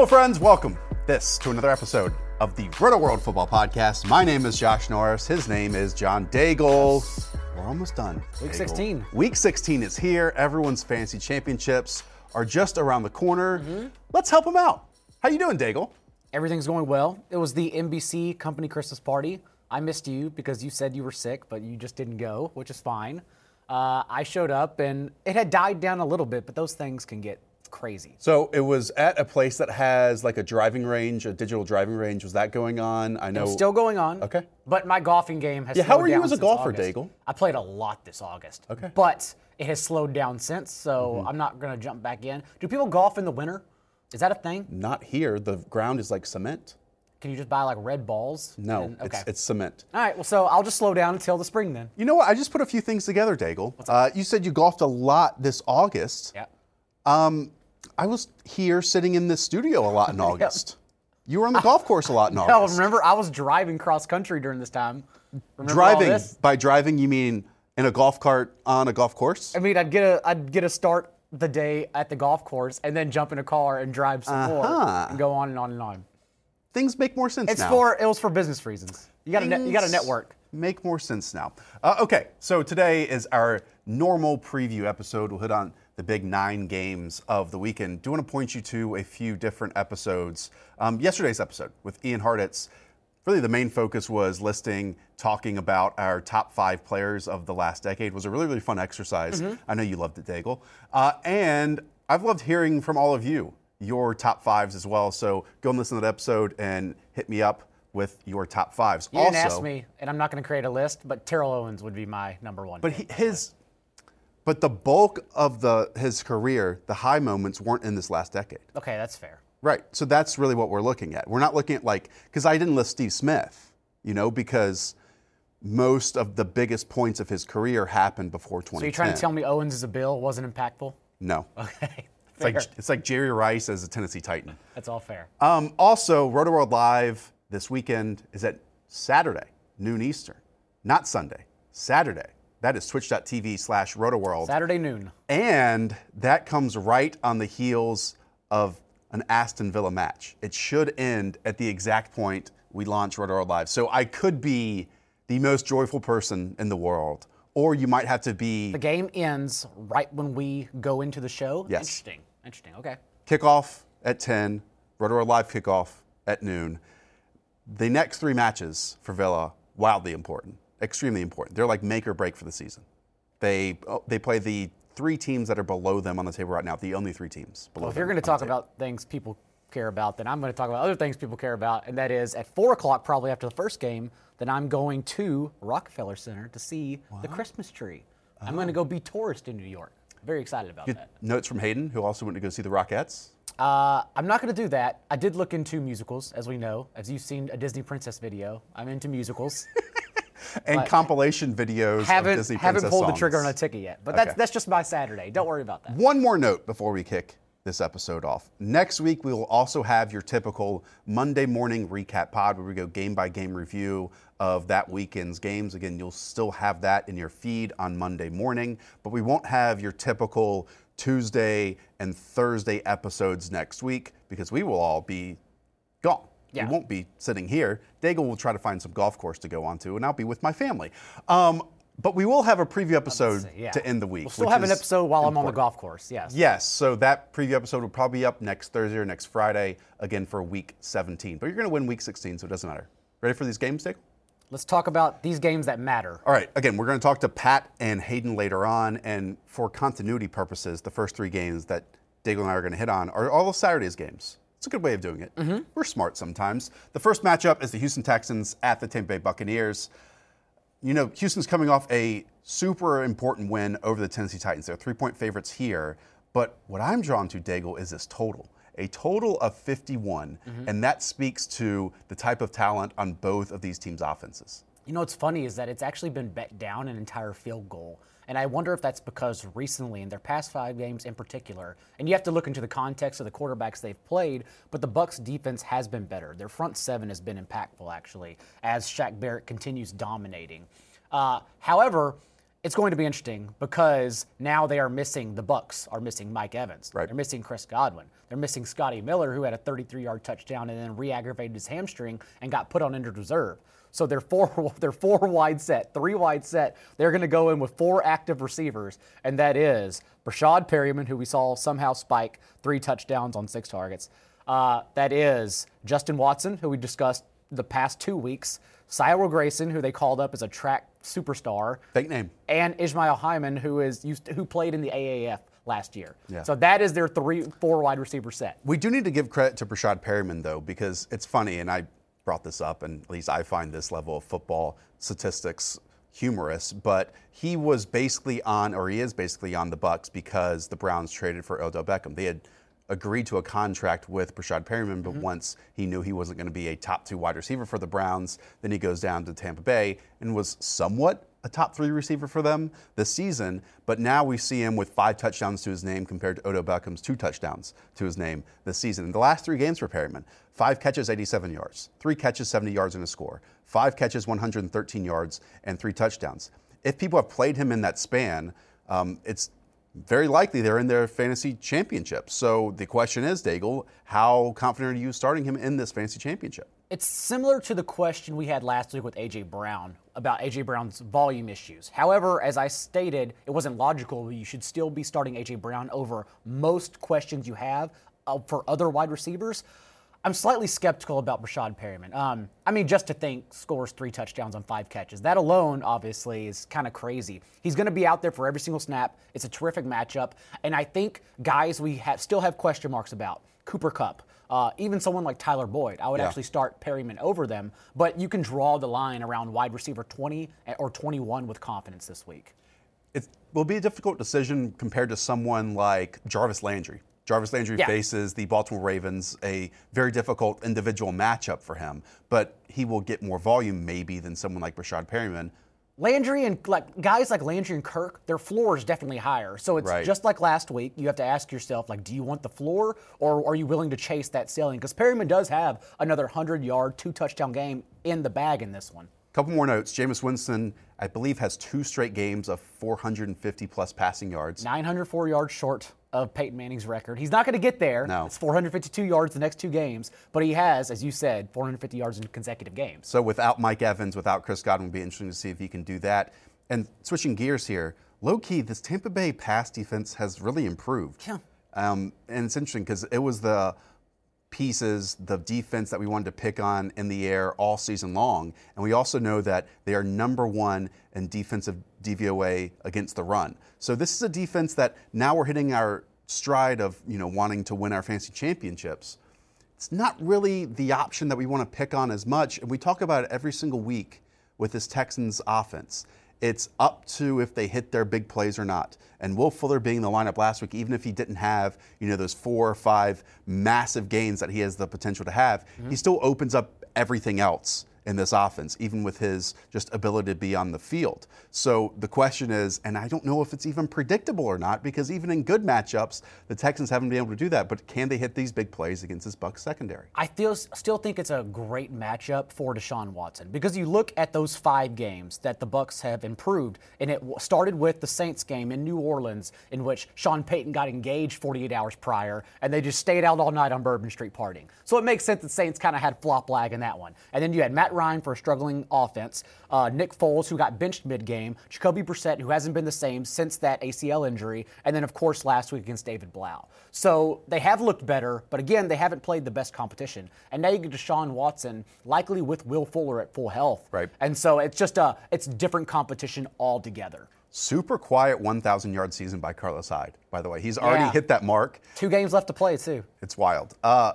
Hello, friends. Welcome this to another episode of the Roto World Football Podcast. My name is Josh Norris. His name is John Daigle. We're almost done. Week Daigle. 16. Week 16 is here. Everyone's fantasy championships are just around the corner. Mm-hmm. Let's help them out. How you doing, Daigle? Everything's going well. It was the NBC company Christmas party. I missed you because you said you were sick, but you just didn't go, which is fine. Uh, I showed up and it had died down a little bit, but those things can get crazy. So it was at a place that has like a driving range, a digital driving range. Was that going on? I know. It's still going on. Okay. But my golfing game has Yeah, how are you as a golfer, August. Daigle? I played a lot this August. Okay. Mm-hmm. But it has slowed down since, so I'm not going to jump back in. Do people golf in the winter? Is that a thing? Not here. The ground is like cement. Can you just buy like red balls? No, and- okay. it's, it's cement. All right, well, so I'll just slow down until the spring then. You know what? I just put a few things together, Daigle. Uh, you said you golfed a lot this August. Yeah. Um, I was here sitting in this studio a lot in August. You were on the golf course a lot in No, August. remember I was driving cross country during this time. Remember driving. By driving, you mean in a golf cart on a golf course? I mean, I'd get a I'd get a start the day at the golf course and then jump in a car and drive some Uh-huh. more and go on and on and on. Things make more sense It's now. for it was for business reasons. You got to net, you got to network. Make more sense now. Uh, okay, so today is our normal preview episode. We'll hit on the big nine games of the weekend. Do want to point you to a few different episodes. Um, yesterday's episode with Ian Hartitz, really the main focus was listing, talking about our top five players of the last decade. was a really, really fun exercise. I know you loved it, Daigle. Uh, and I've loved hearing from all of you, your top fives as well. So go and listen to that episode and hit me up with your top fives. You didn't ask me, and I'm not going to create a list, but Terrell Owens would be my number one. But he, his, but the bulk of the his career, the high moments weren't in this last decade. okay, that's fair. Right. So that's really what we're looking at. We're not looking at like because I didn't list Steve Smith, you know, because most of the biggest points of his career happened before 2010. So you're trying to tell me Owens as a Bill wasn't impactful? No. Okay, It's like fair. it's like Jerry Rice as a Tennessee Titan. that's all fair. Um, also, Roto World Live this weekend is at Saturday, noon Eastern, not Sunday. Saturday. That is twitch.tv slash Roto World. Saturday noon. And that comes right on the heels of an Aston Villa match. It should end at the exact point we launch Roto World Live. So I could be the most joyful person in the world, or you might have to be The game ends right when we go into the show. Yes. Interesting. Interesting. Okay. kickoff at 10, Roto World Live kickoff at noon. The next three matches for Villa, wildly important, extremely important. They're like make or break for the season. They, oh, they play the three teams that are below them on the table right now, the only three teams below Well, if you're going to talk about things people care about, then I'm going to talk about other things people care about, and that is at four o'clock, probably after the first game, then I'm going to Rockefeller Center to see the Christmas tree. I'm going to go be tourist in New York. Very excited about Good that. notes from Hayden, who also went to go see the Rockettes. Uh, I'm not going to do that. I did look into musicals, as we know, as you've seen a Disney Princess video. I'm into musicals. And compilation videos of haven't Disney haven't princess pulled the trigger on a ticket yet, but that's that's just my Saturday. Don't worry about that. One more note before we kick this episode off. Next week, we will also have your typical Monday morning recap pod where we go game by game review of that weekend's games. Again, you'll still have that in your feed on Monday morning, but we won't have your typical Tuesday and Thursday episodes next week because we will all be gone. Yeah. We won't be sitting here. Daigle will try to find some golf course to go onto, and I'll be with my family. Um, but we will have a preview episode say, yeah. to end the week. We'll still have an episode while I'm on the golf course. Yes. Yes, so that preview episode will probably be up next Thursday or next Friday, again for week 17. But you're going to win week 16, so it doesn't matter. Ready for these games, Daigle? Let's talk about these games that matter. All right, again, we're going to talk to Pat and Hayden later on, and for continuity purposes, the first three games that Daigle and I are going to hit on are all of Saturday's games. It's a good way of doing it. Mm-hmm. We're smart sometimes. The first matchup is the Houston Texans at the Tampa Bay Buccaneers. You know, Houston's coming off a super important win over the Tennessee Titans. They're three point favorites here. But what I'm drawn to, Daigle, is this total a total of 51. Mm-hmm. And that speaks to the type of talent on both of these teams' offenses. You know what's funny is that it's actually been bet down an entire field goal. And I wonder if that's because recently, in their past five games in particular, and you have to look into the context of the quarterbacks they've played, but the Bucs defense has been better. Their front seven has been impactful, actually, as Shaq Barrett continues dominating. Uh, however, it's going to be interesting because now they are missing the Bucs are missing Mike Evans. Right. They're missing Chris Godwin. They're missing Scotty Miller, who had a 33-yard touchdown and then re-aggravated his hamstring and got put on injured reserve. So they're four, they're four wide set, three wide set. They're going to go in with four active receivers, and that is Breshad Perriman, who we saw somehow spike three touchdowns on six targets. Uh, that is Justin Watson, who we discussed the past two weeks. Cyril Grayson, who they called up as a track superstar Fake name. and Ishmael Hyman, who is used to, who played in the AAF last year. Yeah. So that is their three, four wide receiver set. We do need to give credit to Brashad Perryman, though, because it's funny, and I brought this up, and at least I find this level of football statistics humorous, but he was basically on, or he is basically on the Bucs because the Browns traded for Odell Beckham. They had agreed to a contract with Breshad Perriman, but mm-hmm. once he knew he wasn't going to be a top two wide receiver for the Browns, then he goes down to Tampa Bay and was somewhat a top three receiver for them this season. But now we see him with five touchdowns to his name compared to Odell Beckham's two touchdowns to his name this season. In the last three games for Perriman, five catches, 87 yards, three catches, 70 yards and a score, five catches, 113 yards, and three touchdowns. If people have played him in that span, um, it's very likely they're in their fantasy championship. So the question is, Daigle, how confident are you starting him in this fantasy championship? It's similar to the question we had last week with AJ Brown about AJ Brown's volume issues. However, as I stated, it wasn't logical. You should still be starting AJ Brown over most questions you have uh, for other wide receivers. I'm slightly skeptical about Breshad Perriman. Um, I mean, just to think scores three touchdowns on five catches. That alone, obviously, is kind of crazy. He's going to be out there for every single snap. It's a terrific matchup. And I think guys we have, still have question marks about Cooper Kupp, uh, even someone like Tyler Boyd. I would Yeah. actually start Perriman over them, but you can draw the line around wide receiver 20 or 21 with confidence this week. It will be a difficult decision compared to someone like Jarvis Landry. Jarvis Landry Yeah. faces the Baltimore Ravens, a very difficult individual matchup for him, but he will get more volume maybe than someone like Breshad Perriman. Landry and like guys like Landry and Kirk, their floor is definitely higher. So it's Right. just like last week. You have to ask yourself, like, do you want the floor or are you willing to chase that ceiling? Because Perriman does have another hundred yard, two touchdown game in the bag in this one. Couple more notes. Jameis Winston, I believe, has two straight games of 450 plus passing yards. 904 yards short of Peyton Manning's record. He's not going to get there. No. It's 452 yards the next two games, but he has, as you said, 450 yards in consecutive games. So without Mike Evans, without Chris Godwin, it'll be interesting to see if he can do that. And switching gears here, low key, this Tampa Bay pass defense has really improved. Yeah. Um, and it's interesting because it was the pieces, the defense that we wanted to pick on in the air all season long. And we also know that they are number one in defensive DVOA against the run. So this is a defense that now we're hitting our stride of, you know, wanting to win our fantasy championships. It's not really the option that we want to pick on as much. And we talk about it every single week with this Texans offense. It's up to if they hit their big plays or not. And Will Fuller being in the lineup last week, even if he didn't have, you know, those four or five massive gains that he has the potential to have, he mm-hmm. still opens up everything else in this offense, even with his just ability to be on the field. So the question is, and I don't know if it's even predictable or not, because even in good matchups, the Texans haven't been able to do that. But can they hit these big plays against this Bucs secondary? I feel, still think it's a great matchup for Deshaun Watson because you look at those five games that the Bucs have improved, and it started with the Saints game in New Orleans, in which Sean Payton got engaged 48 hours prior, and they just stayed out all night on Bourbon Street partying. So it makes sense that Saints kind of had flop lag in that one. And then you had Matt Ryan for a struggling offense, uh, Nick Foles, who got benched mid game, Jacoby Brissett, who hasn't been the same since that ACL injury, and then, of course, last week against David Blough. So they have looked better, but again, they haven't played the best competition. And now you get Deshaun Watson, likely with Will Fuller at full health. Right. And so it's just a it's different competition altogether. Super quiet 1,000 yard season by Carlos Hyde, by the way. He's already Yeah. hit that mark. Two games left to play too. It's wild. Uh,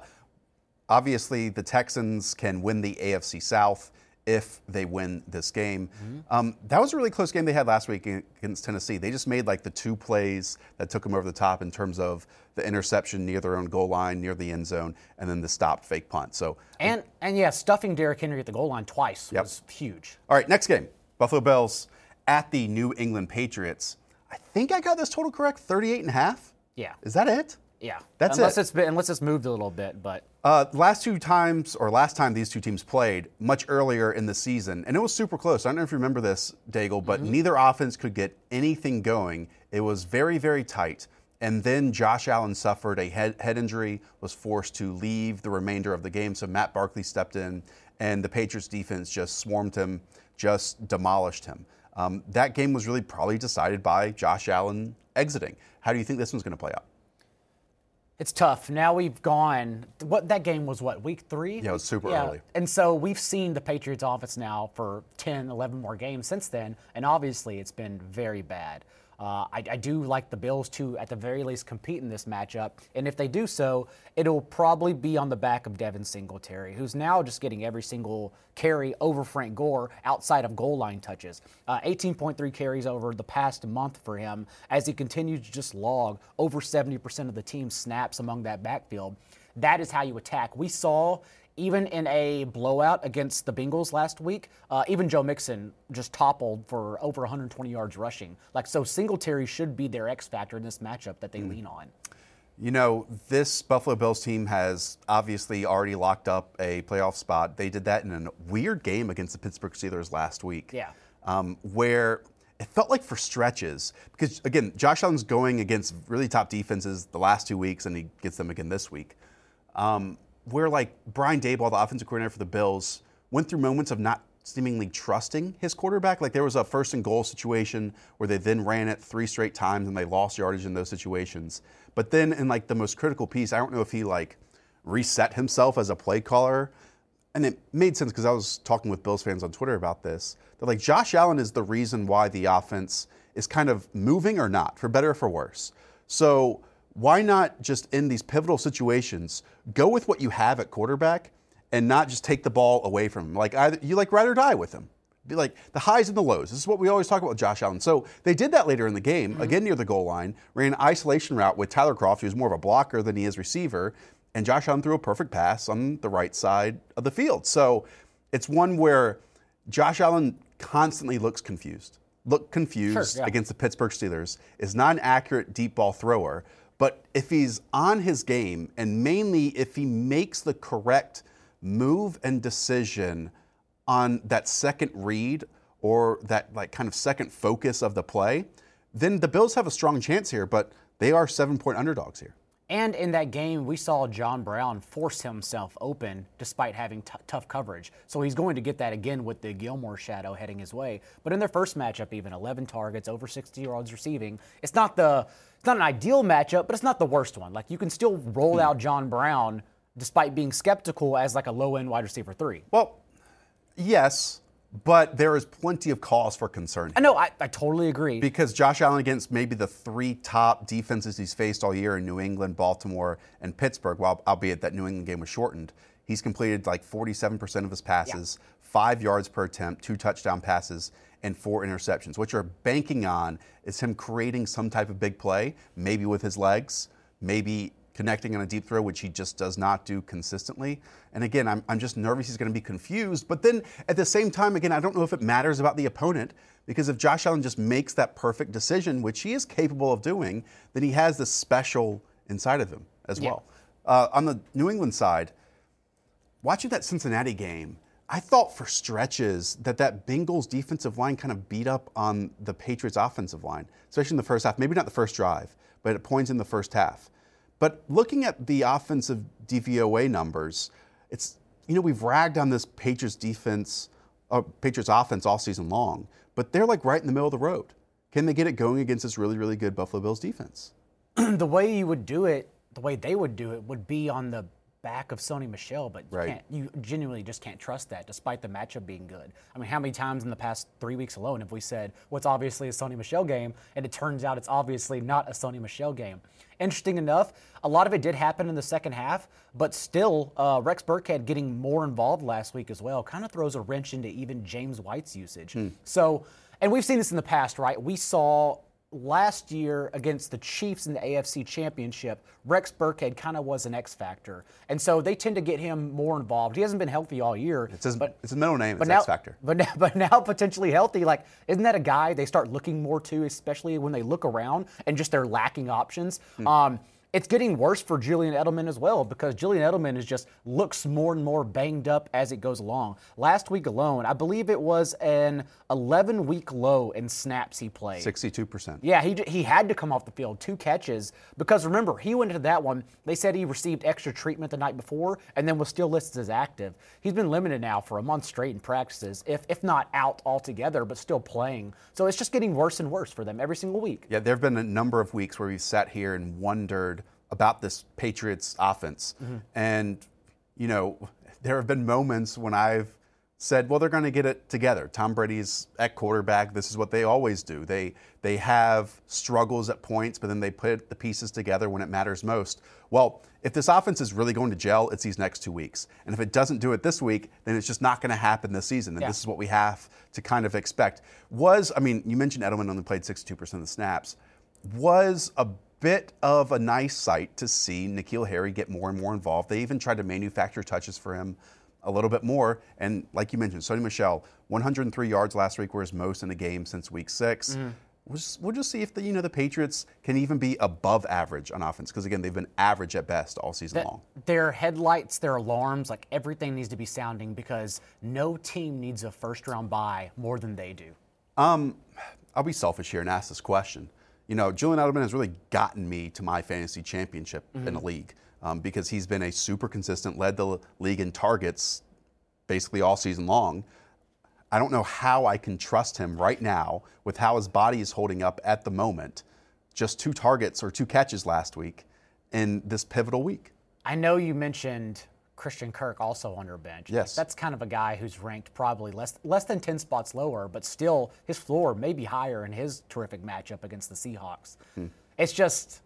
obviously, the Texans can win the AFC South if they win this game. Um, that was a really close game they had last week against Tennessee. They just made like the two plays that took them over the top in terms of the interception near their own goal line, near the end zone, and then the stopped fake punt. So, And and yeah, stuffing Derrick Henry at the goal line twice Yep. was huge. all right, next game Buffalo Bills at the New England Patriots. I think I got this total correct 38 and a half. Yeah. Is that it? Yeah. That's unless it. it's been unless it's moved a little bit, but Uh, last two times, or last time these two teams played, much earlier in the season, and it was super close. I don't know if you remember this, Daigle, but neither offense could get anything going. It was very, very tight. And then Josh Allen suffered a head, head injury, was forced to leave the remainder of the game. So Matt Barkley stepped in, and the Patriots defense just swarmed him, just demolished him. Um, that game was really probably decided by Josh Allen exiting. How do you think this one's going to play out? It's tough. Now we've gone. What that game was? What week three? Yeah, it was super early. And so we've seen the Patriots offense now for 10, 11 more games since then, and obviously it's been very bad. Uh, I, I do like the Bills to, at the very least, compete in this matchup. And if they do so, it'll probably be on the back of Devin Singletary, who's now just getting every single carry over Frank Gore outside of goal line touches. Uh, 18.3 carries over the past month for him as he continues to just log over 70% of the team's snaps among that backfield. That is how you attack. We saw even in a blowout against the Bengals last week, uh, even Joe Mixon just toppled for over 120 yards rushing. Like so, Singletary should be their X factor in this matchup that they lean on. You know, this Buffalo Bills team has obviously already locked up a playoff spot. They did that in a weird game against the Pittsburgh Steelers last week. Yeah. Um, where it felt like for stretches, because again, Josh Allen's going against really top defenses the last two weeks, and he gets them again this week. Um, where like Brian Daboll, the offensive coordinator for the Bills, went through moments of not seemingly trusting his quarterback. Like there was a first and goal situation where they then ran it three straight times and they lost yardage in those situations. But then in like the most critical piece, I don't know if he like reset himself as a play caller. And it made sense because I was talking with Bills fans on Twitter about this. That like Josh Allen is the reason why the offense is kind of moving or not, for better or for worse. So why not just in these pivotal situations go with what you have at quarterback and not just take the ball away from him? Like either you like ride or die with him. Be like the highs and the lows. This is what we always talk about with Josh Allen. So they did that later in the game, mm-hmm. again near the goal line, ran an isolation route with Tyler Kroft, who's more of a blocker than he is receiver, and Josh Allen threw a perfect pass on the right side of the field. So it's one where Josh Allen constantly looks confused. Look confused Sure, yeah. against the Pittsburgh Steelers, is not an accurate deep ball thrower. But if he's on his game, and mainly if he makes the correct move and decision on that second read or that like kind of second focus of the play, then the Bills have a strong chance here, but they are seven point underdogs here. And in that game, we saw John Brown force himself open despite having t- tough coverage. So he's going to get that again with the Gilmore shadow heading his way. But in their first matchup, even 11 targets, over 60 yards receiving, it's not the it's not an ideal matchup, but it's not the worst one. Like you can still roll hmm. out John Brown despite being skeptical as like a low end wide receiver three. Well, yes, but there is plenty of cause for concern. I know, I, I totally agree. Because Josh Allen against maybe the three top defenses he's faced all year in New England, Baltimore, and Pittsburgh, while albeit that New England game was shortened, he's completed like 47% of his passes, five yards per attempt, two touchdown passes, and four interceptions. What you're banking on is him creating some type of big play, maybe with his legs, maybe connecting on a deep throw, which he just does not do consistently. And again, I'm, I'm just nervous he's going to be confused. But then at the same time, again, I don't know if it matters about the opponent because if Josh Allen just makes that perfect decision, which he is capable of doing, then he has this special inside of him as Yeah. well. Uh, on the New England side, watching that Cincinnati game, I thought for stretches that that Bengals defensive line kind of beat up on the Patriots offensive line, especially in the first half. Maybe not the first drive, but at points in the first half. But looking at the offensive DVOA numbers, it's you know we've ragged on this Patriots defense, uh, Patriots offense all season long, but they're like right in the middle of the road. Can they get it going against this really really good Buffalo Bills defense? the way you would do it, the way they would do it, would be on the back of Sony Michel, but you, Right. can't, you genuinely just can't trust that, despite the matchup being good. I mean, how many times in the past three weeks alone have we said what's obviously a Sony Michel game, and it turns out it's obviously not a Sony Michel game? Interesting enough, a lot of it did happen in the second half, but still, uh, Rex Burkhead getting more involved last week as well kind of throws a wrench into even James White's usage. So, and we've seen this in the past, right? We saw last year against the Chiefs in the AFC Championship, Rex Burkhead kind of was an X factor, and so they tend to get him more involved. He hasn't been healthy all year. It's his, but it's his middle name. but It's now, X Factor. But now, but now potentially healthy. Like, isn't that a guy they start looking more to, especially when they look around and just they're lacking options? Hmm. Um, it's getting worse for Julian Edelman as well because Julian Edelman is just looks more and more banged up as it goes along. Last week alone, I believe it was an 11 week low in snaps he played. Sixty-two percent. Yeah, he, he had to come off the field, two catches, because remember, he went into that one. They said he received extra treatment the night before and then was still listed as active. He's been limited now for a month straight in practices, if, if not out altogether, but still playing. So it's just getting worse and worse for them every single week. Yeah, there have been a number of weeks where we've sat here and wondered about this Patriots offense. Mm-hmm. And, you know, there have been moments when I've said, well, they're going to get it together. Tom Brady's at quarterback. This is what they always do. They, they have struggles at points, but then they put the pieces together when it matters most. Well, if this offense is really going to gel, it's these next two weeks. And if it doesn't do it this week, then it's just not going to happen this season. And Yeah. this is what we have to kind of expect. Was, I mean, you mentioned Edelman only played 62% of the snaps. Was a bit of a nice sight to see N'Keal Harry get more and more involved. They even tried to manufacture touches for him a little bit more. And like you mentioned, Sony Michel, 103 yards last week were his most in a game since week 6 We'll, just, we'll just see if the you know the Patriots can even be above average on offense because again they've been average at best all season That- long. Their headlights, their alarms, like everything needs to be sounding because no team needs a first round bye more than they do. Um, I'll be selfish here and ask this question. You know, Julian Edelman has really gotten me to my fantasy championship in the league um, because he's been a super consistent, led the league in targets basically all season long. I don't know how I can trust him right now with how his body is holding up at the moment. Just two targets or two catches last week in this pivotal week. I know you mentioned Christian Kirk also on your bench. Yes. that's kind of a guy who's ranked probably less less than 10 spots lower, but still his floor may be higher in his terrific matchup against the Seahawks. Hmm. It's just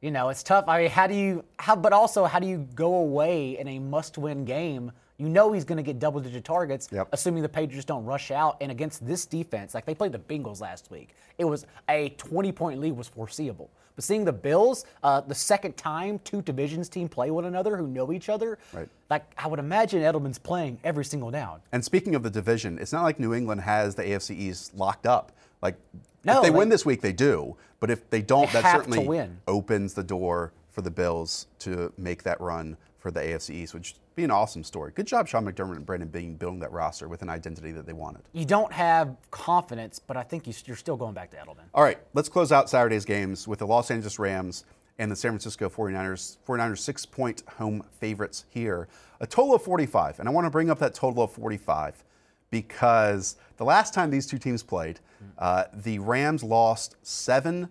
you know, it's tough. I mean, how do you how but also how do you go away in a must-win game? You know he's going to get double-digit targets, Yep. assuming the Patriots don't rush out. And against this defense, like they played the Bengals last week, it was a 20-point lead was foreseeable. But seeing the Bills, uh, the second time two divisions team play one another who know each other, Right. like I would imagine Edelman's playing every single down. And speaking of the division, it's not like New England has the AFC East locked up. Like No, if they they- win this week, they do. But if they don't, They that certainly opens the door for the Bills to make that run for the AFC East, which be an awesome story. Good job, Sean McDermott and Brandon Beane building that roster with an identity that they wanted. You don't have confidence, but I think you, you're still going back to Edelman. All right, let's close out Saturday's games with the Los Angeles Rams and the San Francisco 49ers. 49ers six point home favorites here. A total of 45. And I want to bring up that total of 45 because the last time these two teams played, uh, the Rams lost 7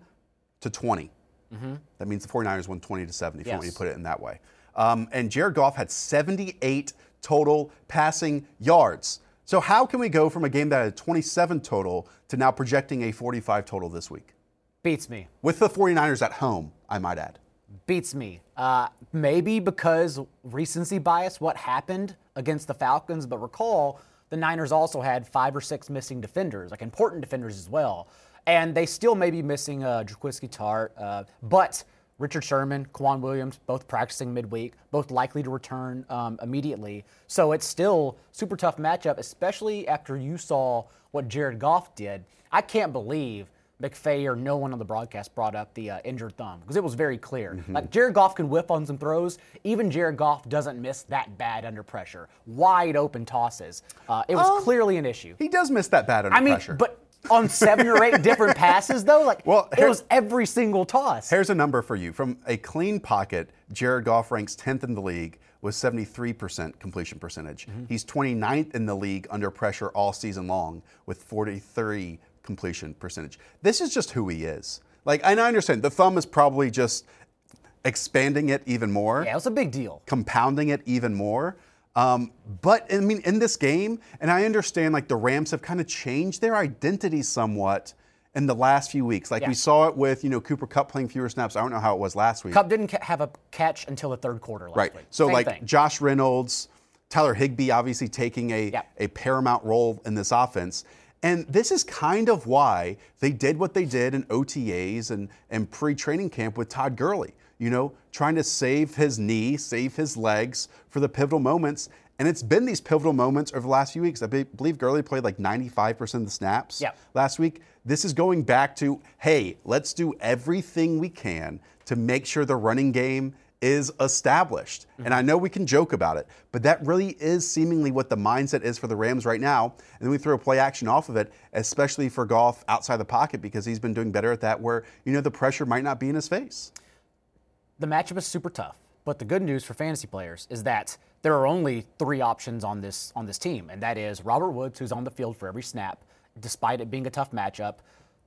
to 20. That means the 49ers won 20 to 7, if you want me to put it in that way. Um, and Jared Goff had 78 total passing yards. So, how can we go from a game that had 27 total to now projecting a 45 total this week? Beats me. With the 49ers at home, I might add. beats me. Uh, maybe because recency bias, what happened against the Falcons, but recall the Niners also had five or six missing defenders, like important defenders as well. And they still may be missing uh, Jaquiski Tartt, uh, but Richard Sherman, K'Waun Williams, both practicing midweek, both likely to return um, immediately. So it's still super tough matchup, especially after you saw what Jared Goff did. I can't believe McVay or no one on the broadcast brought up the uh, injured thumb because it was very clear. Mm-hmm. Like Jared Goff can whiff on some throws. Even Jared Goff doesn't miss that bad under pressure. Wide open tosses. Uh, it was clearly an issue. He does miss that bad under I mean, pressure. but on seven or eight different passes though, like Well, it was every single toss. Here's a number for you. From a clean pocket, Jared Goff ranks 10th in the league with 73% completion percentage. Mm-hmm. He's 29th in the league under pressure all season long with 43 completion percentage. This is just who he is. Like, and I understand the thumb is probably just expanding it even more yeah, it was a big deal. compounding it even more. Um, but I mean, in this game, and I understand like the Rams have kind of changed their identity somewhat in the last few weeks. Like Yeah. we saw it with you know Cooper Kupp playing fewer snaps. I don't know how it was last week. Kupp didn't have a catch until the third quarter last right. week. So Same like thing. Josh Reynolds, Tyler Higbee, obviously taking a Yeah. a paramount role in this offense. And this is kind of why they did what they did in OTAs and, and pre-training camp with Todd Gurley. You know, trying to save his knee, save his legs for the pivotal moments. And it's been these pivotal moments over the last few weeks. I be- believe Gurley played like 95% of the snaps Yeah. last week. This is going back to, hey, let's do everything we can to make sure the running game is established. And I know we can joke about it, but that really is seemingly what the mindset is for the Rams right now. And then we throw a play action off of it, especially for Goff outside the pocket because he's been doing better at that where, you know, the pressure might not be in his face. The matchup is super tough. But the good news for fantasy players is that there are only three options on this on this team, and that is Robert Woods, who's on the field for every snap, despite it being a tough matchup.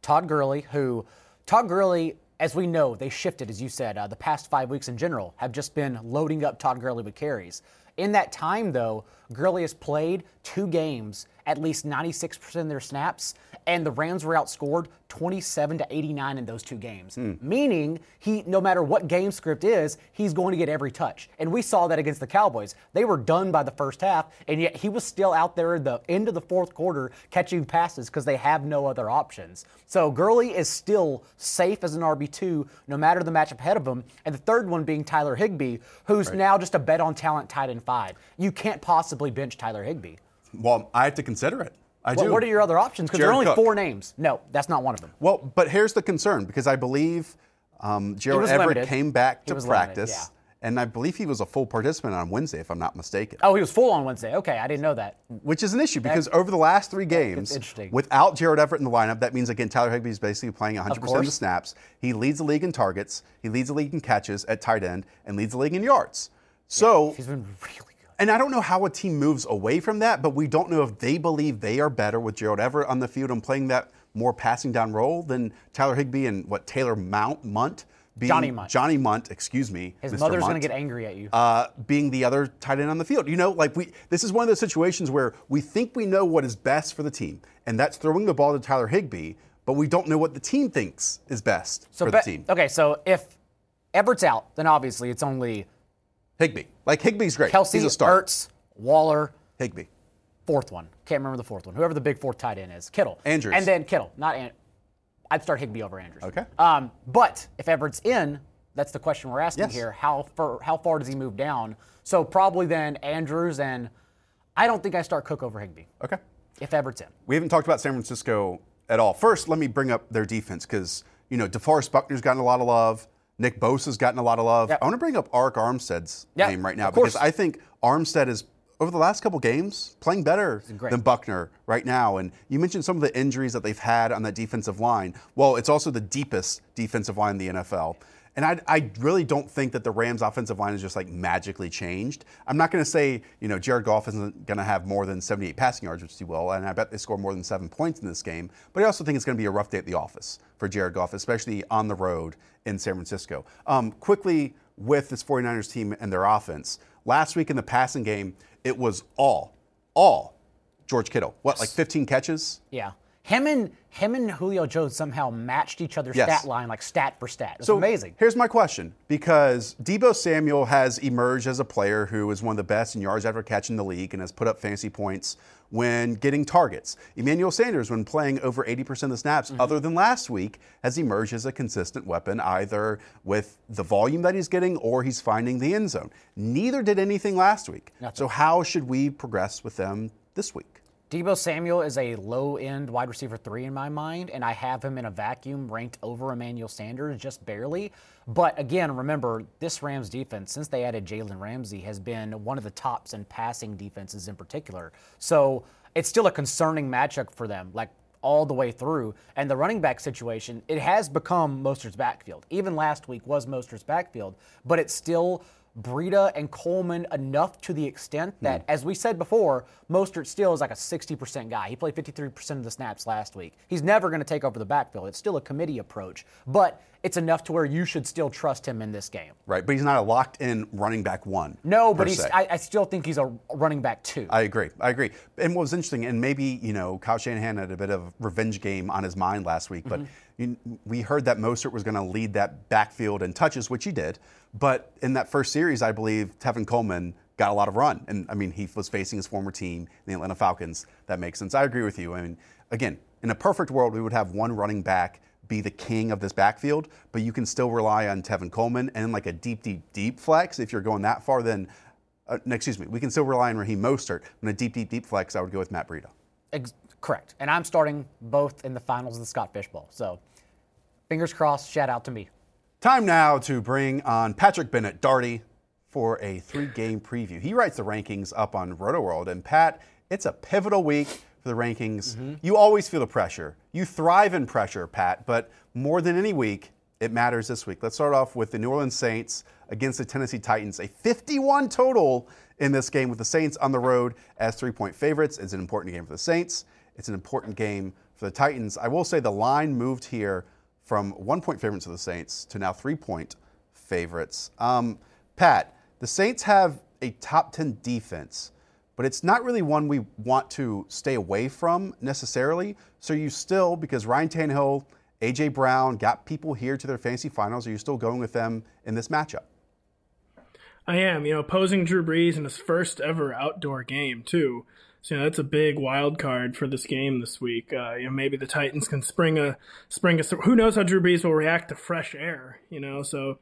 Todd Gurley, who Todd Gurley, as we know, they shifted, as you said, uh, the past five weeks in general have just been loading up Todd Gurley with carries. In that time, though, Gurley has played two games, at least 96% of their snaps, and the Rams were outscored 27 to 89 in those two games. Hmm. Meaning, he no matter what game script is, he's going to get every touch. And we saw that against the Cowboys. They were done by the first half, and yet he was still out there in the end of the fourth quarter catching passes because they have no other options. So Gurley is still safe as an RB2 no matter the matchup ahead of him. And the third one being Tyler Higbee, who's now just a bet on talent tight end five. You can't possibly bench Tyler Higbee. Well, I have to consider it. I Well, do. what are your other options? Because there are only Cook. four names. No, that's not one of them. Well, but here's the concern because I believe um, Gerald Everett limited. came back to was limited, practice, yeah. and I believe he was a full participant on Wednesday, if I'm not mistaken. Oh, he was full on Wednesday. Okay, I didn't know that. Which is an issue because over the last three games, without Jared Everett in the lineup, that means again Tyler Higbee is basically playing 100% of, the snaps. He leads the league in targets, he leads the league in catches at tight end, and leads the league in yards. So He's been really. And I don't know how a team moves away from that, but we don't know if they believe they are better with Gerald Everett on the field and playing that more passing down role than Tyler Higbee and what Taylor Mount Mundt being Johnny Mundt. Johnny Mundt, excuse me. His Mr. mother's going to get angry at you. Uh, being the other tight end on the field. You know, like we this is one of those situations where we think we know what is best for the team, and that's throwing the ball to Tyler Higbee, but we don't know what the team thinks is best so for be- the team. Okay, so if Everett's out, then obviously it's only Higbee. Like Higbee's great. Kelce, He's a start. Ertz, Waller, Higbee. fourth one. Can't remember the fourth one. Whoever the big fourth tight end is. Kittle. Andrews. And then Kittle, not An- I'd start Higbee over Andrews. Okay. Um, but if Everett's in, that's the question we're asking Yes. here. How far, how far does he move down? So probably then Andrews and I don't think I start Cook over Higbee Okay. if Everett's in. We haven't talked about San Francisco at all. First, let me bring up their defense because you know DeForest Buckner's gotten a lot of love. Nick Bosa's gotten a lot of love. Yep. I want to bring up Arik Armstead's Yep, name right now because I think Armstead is over the last couple games playing better than Buckner right now. And you mentioned some of the injuries that they've had on that defensive line. Well, it's also the deepest defensive line in the NFL. And I, I really don't think that the Rams' offensive line is just like magically changed. I'm not going to say, you know, Jared Goff isn't going to have more than 78 passing yards, which he will, and I bet they score more than seven points in this game. But I also think it's going to be a rough day at the office for Jared Goff, especially on the road in San Francisco. Um, quickly, with this 49ers team and their offense, last week in the passing game, it was all, all George Kittle. What, like 15 catches? Yeah. Him and him and Julio Jones somehow matched each other's Yes. stat line like stat for stat. It's So amazing. Here's my question because Deebo Samuel has emerged as a player who is one of the best in yards after catch in the league and has put up fancy points when getting targets. Emmanuel Sanders, when playing over 80% of the snaps, Mm-hmm. other than last week, has emerged as a consistent weapon, either with the volume that he's getting or he's finding the end zone. Neither did anything last week. So, how should we progress with them this week? Deebo Samuel is a low end wide receiver three in my mind, and I have him in a vacuum ranked over Emmanuel Sanders just barely. But again, remember, this Rams defense, since they added Jalen Ramsey, has been one of the tops in passing defenses in particular. So it's still a concerning matchup for them, like all the way through. And the running back situation, it has become Mostert's backfield. Even last week was Mostert's backfield, but it's still Breida and Coleman enough to the extent that, hmm. as we said before, Mostert still is like a 60% guy. He played 53% of the snaps last week. He's never going to take over the backfield. It's still a committee approach, but it's enough to where you should still trust him in this game. Right, but he's not a locked in running back one. No, but he's. I, I still think he's a running back two. I agree. I agree. And what was interesting, and maybe you know, Kyle Shanahan had a bit of a revenge game on his mind last week, but mm-hmm. you, we heard that Mostert was going to lead that backfield in touches, which he did. But in that first series, I believe Tevin Coleman got a lot of run, and I mean, he was facing his former team, the Atlanta Falcons. That makes sense. I agree with you. I mean, again, in a perfect world, we would have one running back be the king of this backfield, but you can still rely on Tevin Coleman and like a deep, deep, deep flex. If you're going that far, then uh, excuse me, we can still rely on Raheem Mostert. In a deep, deep, deep flex, I would go with Matt Breida. Ex- correct. And I'm starting both in the finals of the Scott Fish Bowl. So fingers crossed, shout out to me. Time now to bring on Patrick Bennett Daugherty for a three-game preview. He writes the rankings up on RotoWorld, and Pat, it's a pivotal week for the rankings. You always feel the pressure. You thrive in pressure, Pat, but more than any week, it matters this week. Let's start off with the New Orleans Saints against the Tennessee Titans. A 51 total in this game with the Saints on the road as three-point favorites. It's an important game for the Saints. It's an important game for the Titans. I will say the line moved here from one point favorites of the Saints to now three point favorites. Um, Pat, the Saints have a top 10 defense, but it's not really one we want to stay away from necessarily. So you still, because Ryan Tannehill, AJ Brown got people here to their fantasy finals, are you still going with them in this matchup? I am, you know, opposing Drew Brees in his first ever outdoor game too. So you know, that's a big wild card for this game this week. Uh, you know, maybe the Titans can spring a spring a. Who knows how Drew Brees will react to fresh air? You know, so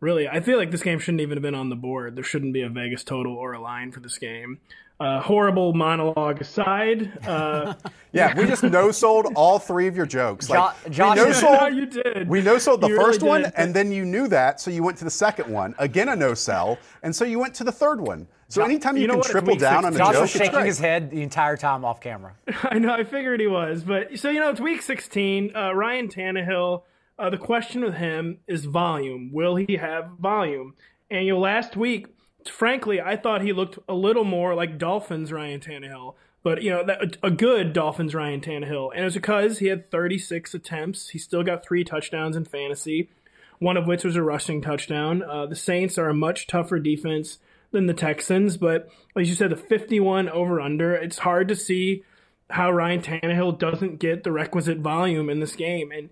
really, I feel like this game shouldn't even have been on the board. There shouldn't be a Vegas total or a line for this game. Uh, horrible monologue aside, uh, Yeah, we just no sold all three of your jokes. Jo- we Josh- no Yeah, sold. you did. We no sold the You really first one, did. and then you knew that, so you went to the second one. Again, a no sell, and so you went to the third one. So anytime you, you know can what? Triple week down on a 16. Josh joke, was it's shaking his head the entire time off camera. I know. I figured he was, but so you know, it's week 16. Uh, Ryan Tannehill. Uh, the question with him is volume. Will he have volume? And you know, last week, frankly, I thought he looked a little more like Dolphins Ryan Tannehill, but you know, that, a good Dolphins Ryan Tannehill, and it was because he had 36 attempts. He still got three touchdowns in fantasy, one of which was a rushing touchdown. Uh, the Saints are a much tougher defense than the Texans, but as you said, the 51 over under. It's hard to see how Ryan Tannehill doesn't get the requisite volume in this game. And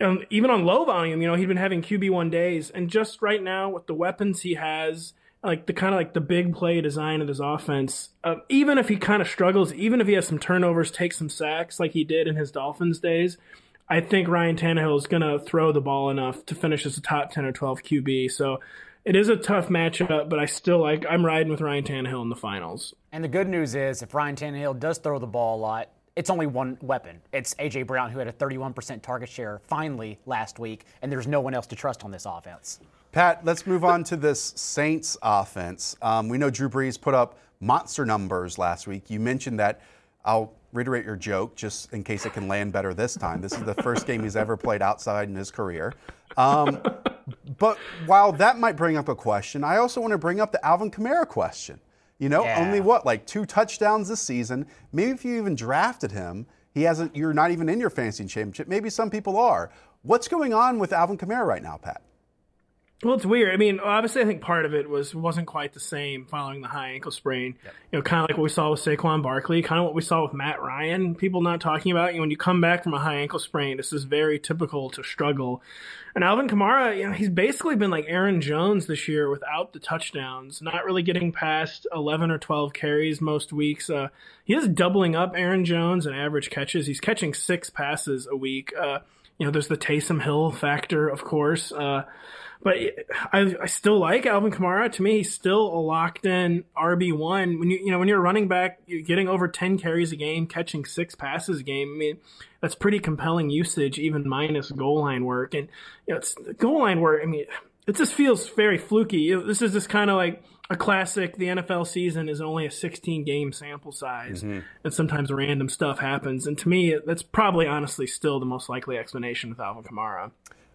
um, even on low volume, you know, he'd been having QB1 days. And just right now, with the weapons he has, like the kind of like the big play design of his offense, uh, even if he kind of struggles, even if he has some turnovers, takes some sacks like he did in his Dolphins days, I think Ryan Tannehill is going to throw the ball enough to finish as a top 10 or 12 QB. So it is a tough matchup, but I still like, I'm riding with Ryan Tannehill in the finals. And the good news is, if Ryan Tannehill does throw the ball a lot, it's only one weapon. It's AJ Brown, who had a 31% target share finally last week, and there's no one else to trust on this offense. Pat, let's move on to this Saints offense. Um, we know Drew Brees put up monster numbers last week. You mentioned that. I'll reiterate your joke just in case it can land better this time. This is the first game he's ever played outside in his career. Um, but while that might bring up a question, I also want to bring up the Alvin Kamara question. You know, Yeah. only what, like two touchdowns this season. Maybe if you even drafted him, he hasn't. You're not even in your fantasy championship. Maybe some people are. What's going on with Alvin Kamara right now, Pat? Well, it's weird. I mean, obviously, I think part of it was wasn't quite the same following the high ankle sprain. Yep. You know, kind of like what we saw with Saquon Barkley, kind of what we saw with Matt Ryan. People not talking about. You know, when you come back from a high ankle sprain, this is very typical to struggle. And Alvin Kamara, you know, he's basically been like Aaron Jones this year without the touchdowns, not really getting past 11 or 12 carries most weeks. Uh, he is doubling up Aaron Jones in average catches. He's catching six passes a week. Uh, you know, there's the Taysom Hill factor, of course. Uh, but I, I still like Alvin Kamara. To me, he's still a locked in RB one. When you you know when you're running back, you're getting over ten carries a game, catching six passes a game. I mean, that's pretty compelling usage, even minus goal line work. And you know, it's goal line work. I mean, it just feels very fluky. This is just kind of like a classic. The NFL season is only a 16 game sample size, mm-hmm. and sometimes random stuff happens. And to me, that's probably honestly still the most likely explanation with Alvin Kamara.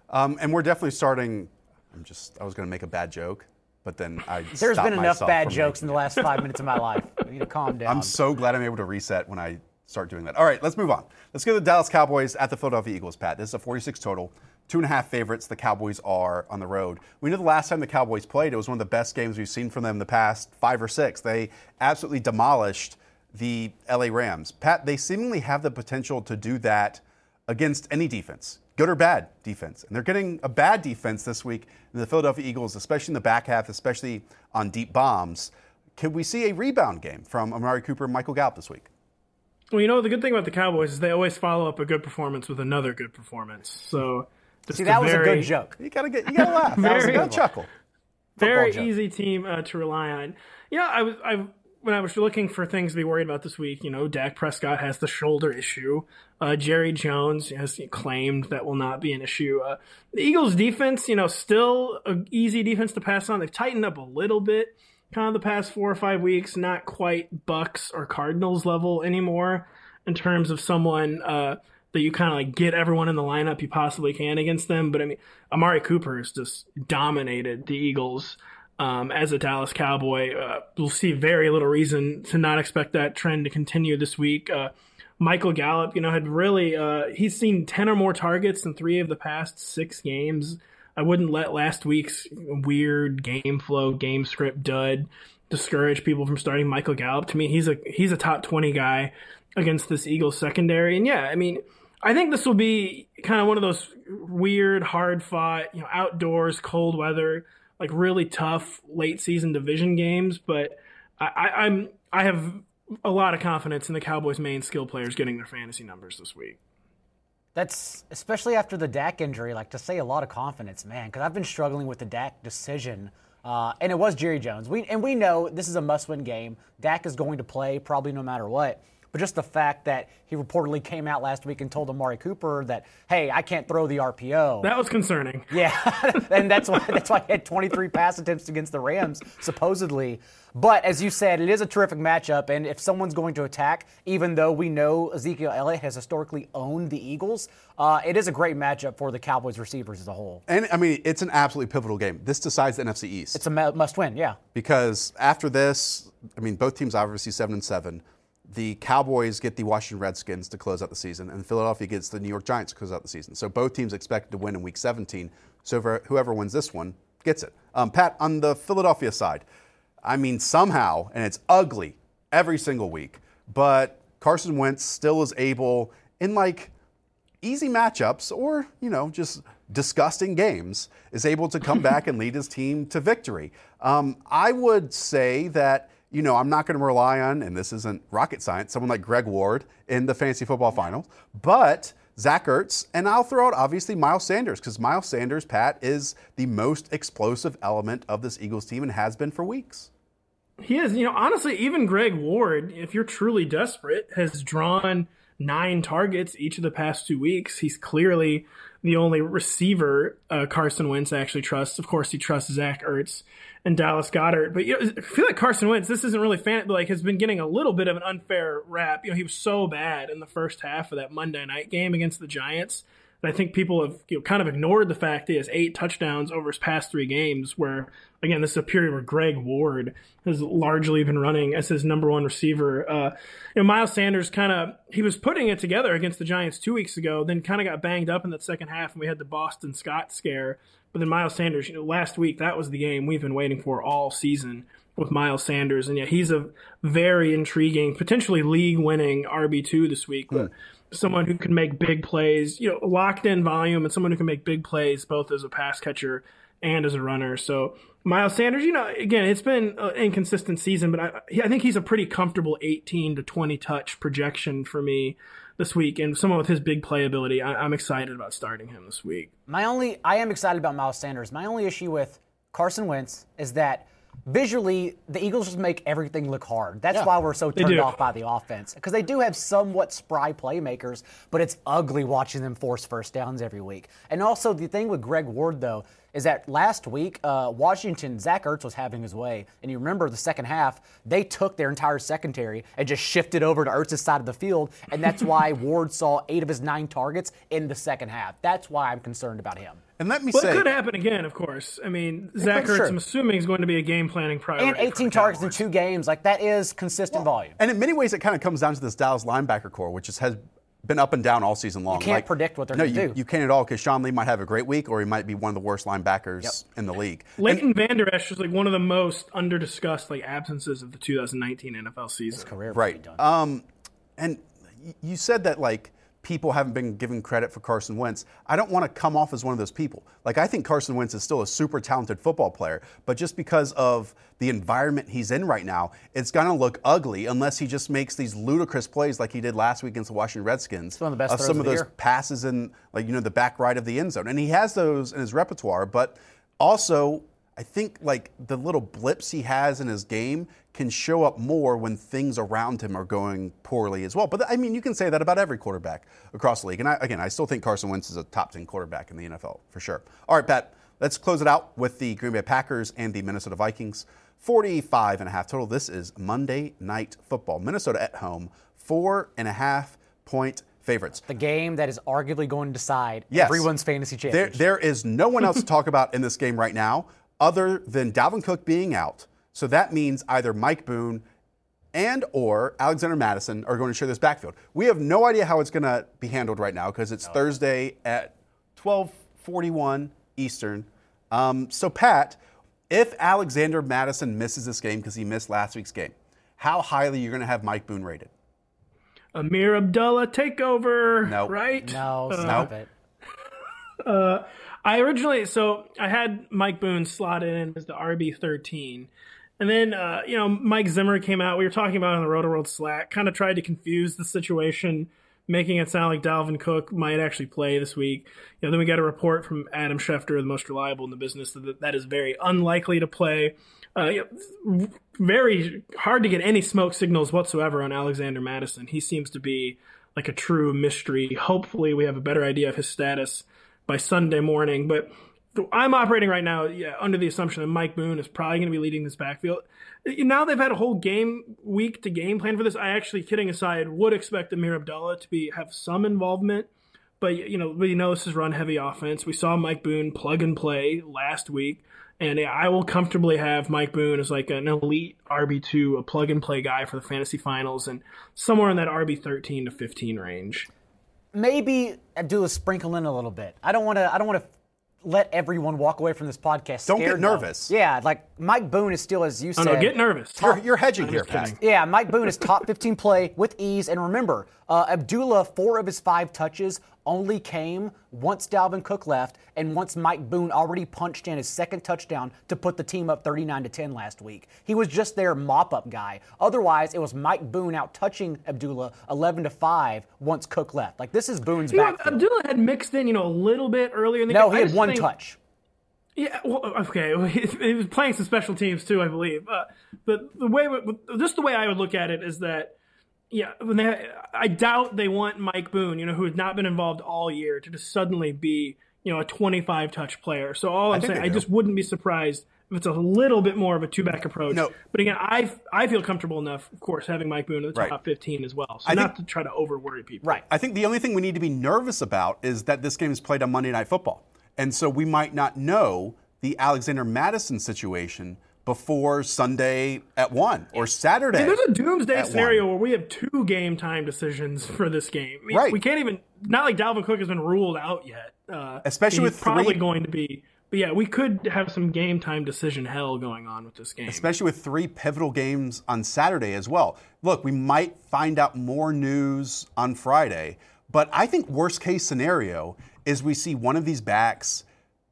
Um, and we're definitely starting I'm just, I was going to make a bad joke, but then I. There's been enough bad jokes in the last five minutes of my life. You need to calm down. I'm so glad I'm able to reset when I start doing that. All right, let's move on. Let's go to the Dallas Cowboys at the Philadelphia Eagles, Pat. This is a 46 total. Two and a half favorites the Cowboys are on the road. We know the last time the Cowboys played, it was one of the best games we've seen from them in the past five or six. They absolutely demolished the LA Rams. Pat, they seemingly have the potential to do that against any defense good or bad defense. And they're getting a bad defense this week in the Philadelphia Eagles, especially in the back half, especially on deep bombs. Could we see a rebound game from Amari Cooper and Michael Gallup this week? Well, you know, the good thing about the Cowboys is they always follow up a good performance with another good performance. So, see, that was very, a good joke. You gotta get, you gotta laugh. very, that was a good chuckle. Very easy team uh, to rely on. You know, I was, I when I was looking for things to be worried about this week, you know, Dak Prescott has the shoulder issue. Uh, Jerry Jones has claimed that will not be an issue. Uh, the Eagles' defense, you know, still an easy defense to pass on. They've tightened up a little bit, kind of the past four or five weeks. Not quite Bucs or Cardinals level anymore in terms of someone uh, that you kind of like get everyone in the lineup you possibly can against them. But I mean, Amari Cooper has just dominated the Eagles um, as a Dallas Cowboy. Uh, we'll see very little reason to not expect that trend to continue this week. Uh, Michael Gallup, you know, had really uh, he's seen ten or more targets in three of the past six games. I wouldn't let last week's weird game flow, game script dud discourage people from starting Michael Gallup. To me, he's a he's a top twenty guy against this Eagles secondary, and yeah, I mean. I think this will be kind of one of those weird, hard fought, you know, outdoors, cold weather like really tough late season division games, but I, I'm I have a lot of confidence in the Cowboys' main skill players getting their fantasy numbers this week. That's especially after the Dak injury, like to say a lot of confidence, man, because I've been struggling with the Dak decision. Uh, and it was Jerry Jones. We and we know this is a must-win game. Dak is going to play probably no matter what. But just the fact that he reportedly came out last week and told Amari Cooper that, hey, I can't throw the RPO. That was concerning. Yeah, and that's why that's why he had 23 pass attempts against the Rams supposedly. But as you said, it is a terrific matchup, and if someone's going to attack, even though we know Ezekiel Elliott has historically owned the Eagles, uh, it is a great matchup for the Cowboys receivers as a whole. And I mean, it's an absolutely pivotal game. This decides the NFC East. It's a must-win, yeah. Because after this, I mean, both teams obviously seven and seven the Cowboys get the Washington Redskins to close out the season, and Philadelphia gets the New York Giants to close out the season. So both teams expected to win in Week 17. So whoever wins this one gets it. Um, Pat, on the Philadelphia side, I mean, somehow, and it's ugly every single week, but Carson Wentz still is able, in like easy matchups or, you know, just disgusting games, is able to come back and lead his team to victory. Um, I would say that you know, I'm not going to rely on, and this isn't rocket science, someone like Greg Ward in the fantasy football finals, but Zach Ertz, and I'll throw out obviously Miles Sanders because Miles Sanders, Pat, is the most explosive element of this Eagles team and has been for weeks. He is. You know, honestly, even Greg Ward, if you're truly desperate, has drawn nine targets each of the past two weeks. He's clearly the only receiver uh, Carson Wentz actually trusts. Of course, he trusts Zach Ertz and Dallas Goedert. But you know, I feel like Carson Wentz, this isn't really fan, but like has been getting a little bit of an unfair rap. You know, he was so bad in the first half of that Monday night game against the Giants. And I think people have you know, kind of ignored the fact he has eight touchdowns over his past three games. Where again, this is a period where Greg Ward has largely been running as his number one receiver. Uh, you know, Miles Sanders kind of he was putting it together against the Giants two weeks ago, then kind of got banged up in that second half, and we had the Boston Scott scare But then Miles Sanders, you know, last week that was the game we've been waiting for all season with Miles Sanders, and yeah, he's a very intriguing, potentially league-winning RB two this week. But someone who can make big plays, you know, locked in volume, and someone who can make big plays both as a pass catcher and as a runner. So Miles Sanders, you know, again, it's been an inconsistent season, but I, I think he's a pretty comfortable 18 to 20 touch projection for me this week. And someone with his big playability, I, I'm excited about starting him this week. My only, I am excited about Miles Sanders. My only issue with Carson Wentz is that visually the Eagles just make everything look hard. That's why we're so turned off by the offense because they do have somewhat spry playmakers, but it's ugly watching them force first downs every week. And also the thing with Greg Ward though is that last week uh, Washington Zach Ertz was having his way, and you remember the second half they took their entire secondary and just shifted over to Ertz's side of the field, and that's why Ward saw eight of his nine targets in the second half. That's why I'm concerned about him. And let me Well, say, it could happen again, of course. I mean, Zach Sure. Ertz, I'm assuming, is going to be a game planning priority. And 18 targets in two games, like that is consistent volume. and in many ways, it kind of comes down to this Dallas linebacker core, which is, has been up and down all season long. You can't predict what they're no, gonna you, do. You can't at all because Sean Lee might have a great week, or he might be one of the worst linebackers in the league. Leighton Vander Esch is like one of the most under-discussed like absences of the 2019 NFL season. Career Right. done. Um, and you said that like people haven't been given credit for Carson Wentz. I don't want to come off as one of those people. Like I think Carson Wentz is still a super talented football player, but just because of the environment he's in right now, it's going to look ugly unless he just makes these ludicrous plays like he did last week against the Washington Redskins. one of the best of some of of those year. passes in like you know the back right of the end zone. And he has those in his repertoire, but also I think like the little blips he has in his game can show up more when things around him are going poorly as well. But I mean, you can say that about every quarterback across the league. And I, again, I still think Carson Wentz is a top 10 quarterback in the NFL for sure. All right, Pat, let's close it out with the Green Bay Packers and the Minnesota Vikings. 45 and a half total. This is Monday Night Football. Minnesota at home, four and a half point favorites. the game that is arguably going to decide Yes. everyone's fantasy There, there is no one else to talk about in this game right now other than Dalvin Cook being out. So that means either Mike Boone and or Alexander Mattison are going to share this backfield. We have no idea how it's going to be handled right now because it's Thursday at 12:41 Eastern. Um, so Pat, if Alexander Mattison misses this game because he missed last week's game, how highly are you going to have Mike Boone rated? Ameer Abdullah takeover. Nope. Right? no, Uh, stop it. I originally so I had Mike Boone slotted in as the RB thirteen, and then uh, you know Mike Zimmer came out. We were talking about on the Roto World Slack. Kind of tried to confuse the situation, making it sound like Dalvin Cook might actually play this week. You know, then we got a report from Adam Schefter, the most reliable in the business, that that is very unlikely to play. Uh, you know, very hard to get any smoke signals whatsoever on Alexander Mattison. He seems to be like a true mystery. Hopefully, we have a better idea of his status by Sunday morning. But I'm operating right now yeah, under the assumption that Mike Boone is probably going to be leading this backfield. Now they've had a whole game week to game plan for this. I actually, kidding aside, would expect Ameer Abdullah to be have some involvement. But you know, we know this is run heavy offense. We saw Mike Boone plug and play last week, and I will comfortably have Mike Boone as like an elite RB two, a plug and play guy for the fantasy finals, and somewhere in that RB thirteen to fifteen range. Maybe do a sprinkle in a little bit. I don't want to. I don't want to let everyone walk away from this podcast. Don't get nervous. Yeah, like Mike Boone is still, as you Oh said. no, get nervous. You're, you're hedging I'm here, Pat. Yeah, Mike Boone is top 15 play with ease. And remember, uh, Abdullah, four of his five touches only came once Dalvin Cook left and once Mike Boone already punched in his second touchdown to put the team up 39 to 10 last week. He was just their mop up guy. Otherwise, it was Mike Boone out touching Abdullah 11 to 5 once Cook left. Like, this is Boone's You know, backfield. Abdullah had mixed in, you know, a little bit earlier in the No, game. No, he had one think- touch. Yeah, well, okay. He was playing some special teams too, I believe. Uh, but the way, just the way I would look at it is that, yeah, when they, I doubt they want Mike Boone, you know, who has not been involved all year, to just suddenly be, you know, a 25 touch player. So all I'm think saying, I just wouldn't be surprised if it's a little bit more of a two back approach. No. But again, I I feel comfortable enough, of course, having Mike Boone in the Right. top 15 as well. So I not think- to try to over worry people. Right. I think the only thing we need to be nervous about is that this game is played on Monday Night Football. And so we might not know the Alexander Mattison situation before Sunday at 1 or Saturday. There's a doomsday scenario 1. where we have two game time decisions for this game. We, Right. we can't even not like Dalvin Cook has been ruled out yet. Uh, Especially he's with probably three- going to be But yeah, we could have some game time decision hell going on with this game. Especially with three pivotal games on Saturday as well. Look, we might find out more news on Friday, but I think worst case scenario is we see one of these backs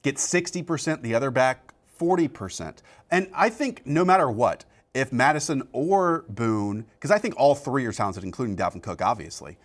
get 60%, the other back 40%. And I think no matter what, if Mattison or Boone, because I think all three are talented, including Dalvin Cook, obviously,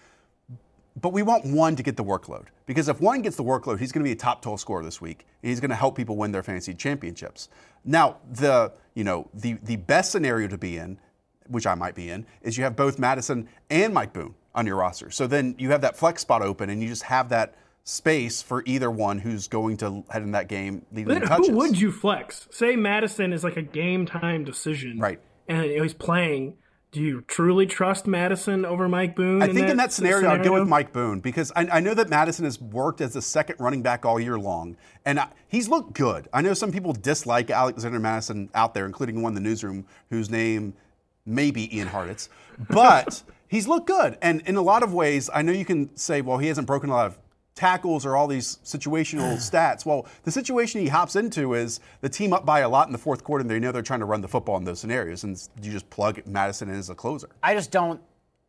but we want one to get the workload because if one gets the workload, he's going to be a top total scorer this week, and he's going to help people win their fantasy championships. Now, the you know the the best scenario to be in, which I might be in, is you have both Mattison and Mike Boone on your roster. So then you have that flex spot open, and you just have that space for either one who's going to head in that game leading Then touches. who would you flex? Say Mattison is like a game time decision, Right. And he's playing. Do you truly trust Mattison over Mike Boone? I think in that scenario, I'd go with Mike Boone because I, I know that Mattison has worked as the second running back all year long, and I, he's looked good. I know some people dislike Alexander Mattison out there, including one in the newsroom whose name may be Ian Hartitz, but he's looked good. And in a lot of ways, I know you can say, well, he hasn't broken a lot of tackles or all these situational stats. Well, the situation he hops into is the team up by a lot in the fourth quarter, and they know they're trying to run the football in those scenarios, and you just plug Mattison in as a closer. I just don't.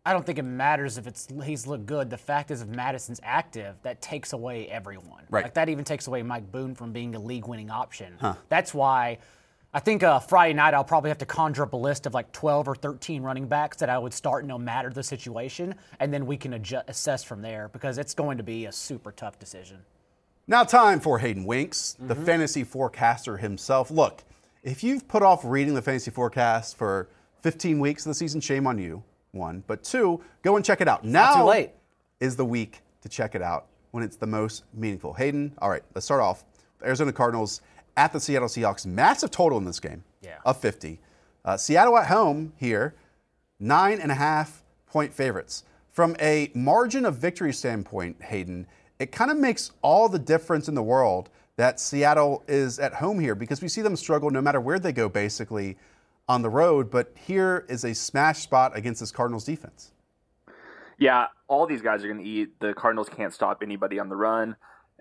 I don't think it matters if it's he's looked good. The fact is, if Mattison's active, that takes away everyone. Right. Like that even takes away Mike Boone from being a league-winning option. That's why I think uh, Friday night I'll probably have to conjure up a list of like 12 or 13 running backs that I would start no matter the situation, and then we can adjust, assess from there because it's going to be a super tough decision. Now, time for Hayden Winks, the fantasy forecaster himself. Look, if you've put off reading the fantasy forecast for 15 weeks of the season, shame on you. One, but two, go and check it out. Now too late. is the week to check it out when it's the most meaningful. Hayden, all right, let's start off. Arizona Cardinals at the Seattle Seahawks. Massive total in this game Yeah. of 50. Uh, Seattle at home here, nine and a half point favorites. From a margin of victory standpoint, Hayden, it kind of makes all the difference in the world that Seattle is at home here because we see them struggle no matter where they go, basically on the road. But here is a smash spot against this Cardinals defense. Yeah, all these guys are going to eat. The Cardinals can't stop anybody on the run.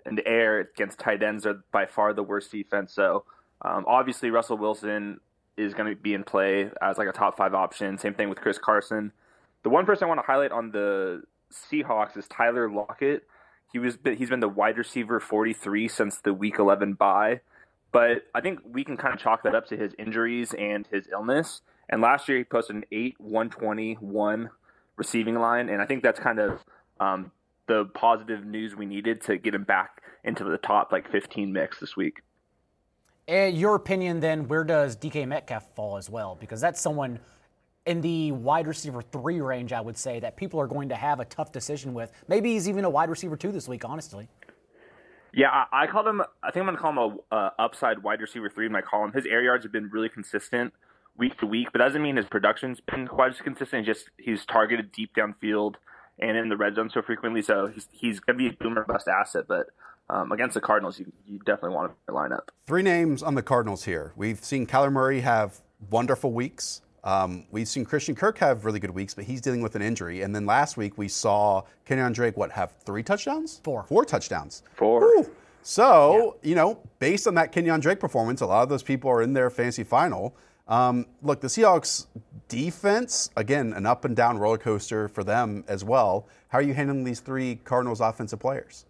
And air against tight ends are by far the worst defense. So um, obviously, Russell Wilson is going to be in play as like a top five option. Same thing with Chris Carson. The one person I want to highlight on the Seahawks is Tyler Lockett. He was he's been the wide receiver 43 since the Week 11 bye, but I think we can kind of chalk that up to his injuries and his illness. And last year he posted an 8 120 1 receiving line, and I think that's kind of um, the positive news we needed to get him back into the top like 15 mix this week. And your opinion then, where does DK Metcalf fall as well? Because that's someone in the wide receiver three range, I would say, that people are going to have a tough decision with. Maybe he's even a wide receiver two this week, honestly. Yeah, I, I called him. I think I'm going to call him a uh, upside wide receiver three in my column. His air yards have been really consistent week to week, but that doesn't mean his production's been quite as consistent. Just he's targeted deep downfield and in the red zone so frequently, so he's he's going to be a boomer bust asset. But um, against the Cardinals, you, you definitely want to line up. Three names on the Cardinals here. We've seen Kyler Murray have wonderful weeks. Um, we've seen Christian Kirk have really good weeks, but he's dealing with an injury. And then last week we saw Kenyon Drake, what, have three touchdowns? Four. Four touchdowns. Four. Whew. So, you know, based on that Kenyon Drake performance, a lot of those people are in their fantasy final. Um, look, the Seahawks defense, again, an up and down roller coaster for them as well. How are you handling these three Cardinals offensive players?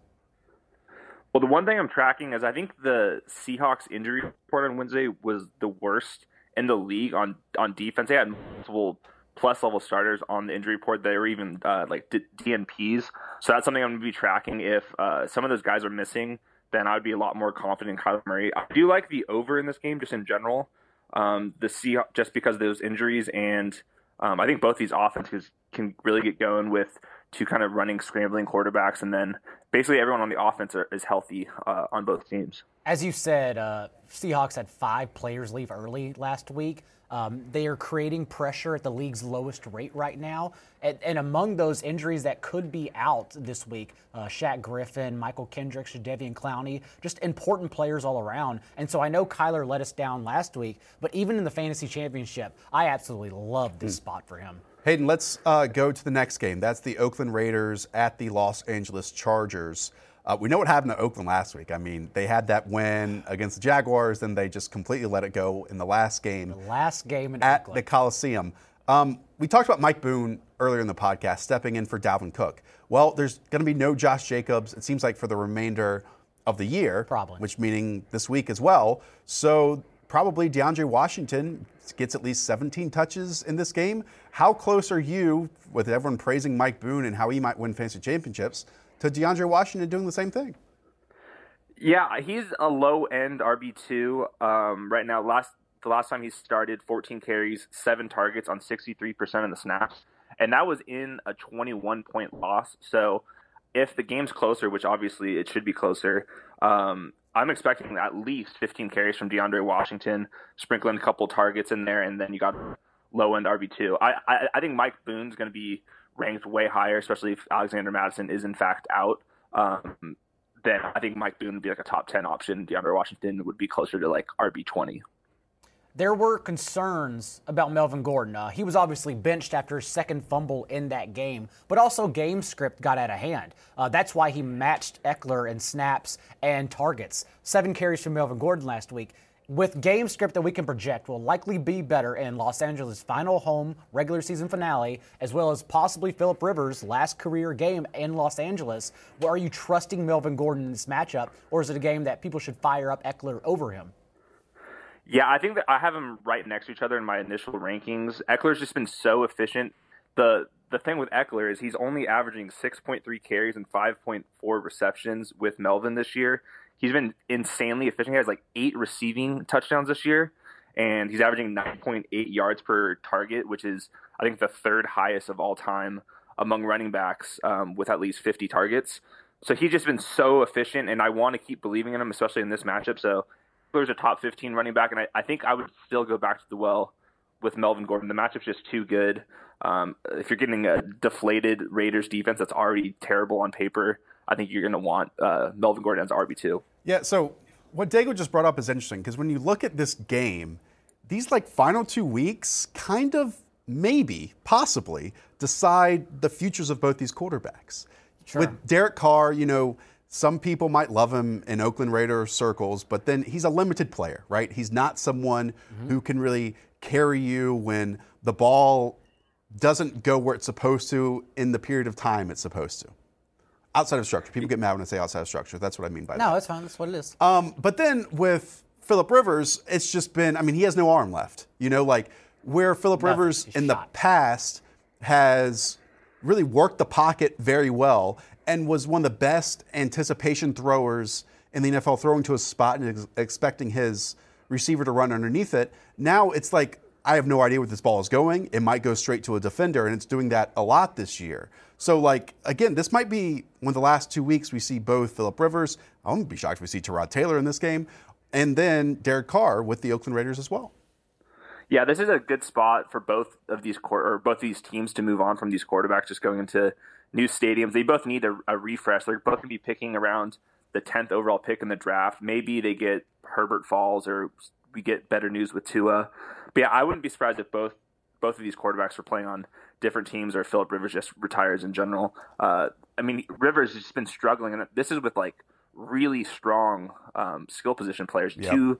Well, the one thing I'm tracking is I think the Seahawks injury report on Wednesday was the worst in the league on on defense. They had multiple plus level starters on the injury report. They were even uh, like D- DNPs. So that's something I'm going to be tracking. If uh, some of those guys are missing, then I would be a lot more confident in Kyler Murray. I do like the over in this game, just in general. Um, the Seahawks, just because of those injuries, and um, I think both these offenses can really get going with two kind of running, scrambling quarterbacks, and then basically everyone on the offense are, is healthy uh, on both teams. As you said, uh, Seahawks had five players leave early last week. Um, they are creating pressure at the league's lowest rate right now. And, and among those injuries that could be out this week, uh, Shaq Griffin, Mychal Kendricks, Jadeveon Clowney, just important players all around. And so I know Kyler let us down last week, but even in the fantasy championship, I absolutely love this spot for him. Hayden, let's uh, go to the next game. That's the Oakland Raiders at the Los Angeles Chargers. Uh, we know what happened to Oakland last week. I mean, they had that win against the Jaguars, then they just completely let it go in the last game. The last game in at Oakland. the Coliseum. Um, we talked about Mike Boone earlier in the podcast, stepping in for Dalvin Cook. Well, there's going to be no Josh Jacobs, it seems like, for the remainder of the year. Probably. Which meaning this week as well. So probably DeAndre Washington gets at least 17 touches in this game. How close are you, with everyone praising Mike Boone and how he might win fantasy championships, to DeAndre Washington doing the same thing? Yeah, he's a low end RB two um, right now. Last the last time he started, 14 carries, seven targets on 63 percent of the snaps, and that was in a 21 point loss. So if the game's closer, which obviously it should be closer, um, I'm expecting at least 15 carries from DeAndre Washington, sprinkling a couple targets in there, and then you got low end RB two. I, I I think Mike Boone's going to be ranked way higher, especially if Alexander Mattison is in fact out. Um, then I think Mike Boone would be like a top 10 option. DeAndre Washington would be closer to like RB 20. There were concerns about Melvin Gordon. Uh, he was obviously benched after his second fumble in that game, but also game script got out of hand. Uh, that's why he matched Ekeler in snaps and targets. Seven carries from Melvin Gordon last week. With game script that we can project will likely be better in Los Angeles' final home regular season finale, as well as possibly Philip Rivers' last career game in Los Angeles. Well, are you trusting Melvin Gordon in this matchup, or is it a game that people should fire up Ekeler over him? Yeah, I think that I have them right next to each other in my initial rankings. Ekeler's just been so efficient. The the thing with Ekeler is he's only averaging 6.3 carries and 5.4 receptions with Melvin this year. He's been insanely efficient. He has like eight receiving touchdowns this year, and he's averaging 9.8 yards per target, which is I think the third highest of all time among running backs um, with at least 50 targets. So he's just been so efficient, and I want to keep believing in him, especially in this matchup. So there's a top 15 running back, and I, I, think I would still go back to the well with Melvin Gordon. The matchup's just too good. Um, if you're getting a deflated Raiders defense that's already terrible on paper, I think you're going to want uh, Melvin Gordon as RB2. Yeah, so what Daigle just brought up is interesting because when you look at this game, these like final two weeks kind of maybe, possibly decide the futures of both these quarterbacks. Sure. With Derek Carr, you know, some people might love him in Oakland Raider circles, but then he's a limited player, right? He's not someone mm-hmm. who can really carry you when the ball doesn't go where it's supposed to in the period of time it's supposed to. Outside of structure. People get mad when I say outside of structure. That's what I mean by no, that. No, it's fine. That's what it is. Um, but then with Philip Rivers, it's just been, I mean, he has no arm left. You know, like where Philip Rivers in shot. the past has really worked the pocket very well and was one of the best anticipation throwers in the NFL, throwing to a spot and ex- expecting his receiver to run underneath it. Now it's like, I have no idea where this ball is going. It might go straight to a defender, and it's doing that a lot this year. So, like, again, this might be of the last two weeks we see both Philip Rivers. I wouldn't be shocked if we see Tyrod Taylor in this game, and then Derek Carr with the Oakland Raiders as well. Yeah, this is a good spot for both of these or both these teams to move on from these quarterbacks just going into new stadiums. They both need a, a refresh. They're both going to be picking around the 10th overall pick in the draft. Maybe they get Herbert falls or we get better news with Tua. But yeah, I wouldn't be surprised if both both of these quarterbacks were playing on different teams or Philip Rivers just retires in general. Uh, I mean, Rivers has just been struggling, and this is with like really strong um, skill position players. Yep. Two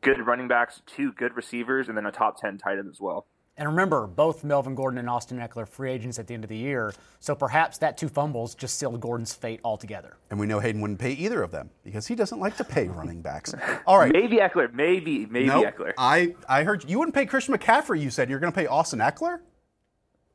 good running backs, two good receivers, and then a top 10 tight end as well. And remember, both Melvin Gordon and Austin Ekeler free agents at the end of the year, so perhaps that two fumbles just sealed Gordon's fate altogether. And we know Hayden wouldn't pay either of them because he doesn't like to pay running backs. All right, maybe Ekeler. maybe maybe nope, Ekeler. I I heard you wouldn't pay Christian McCaffrey. You said you're going to pay Austin Ekeler?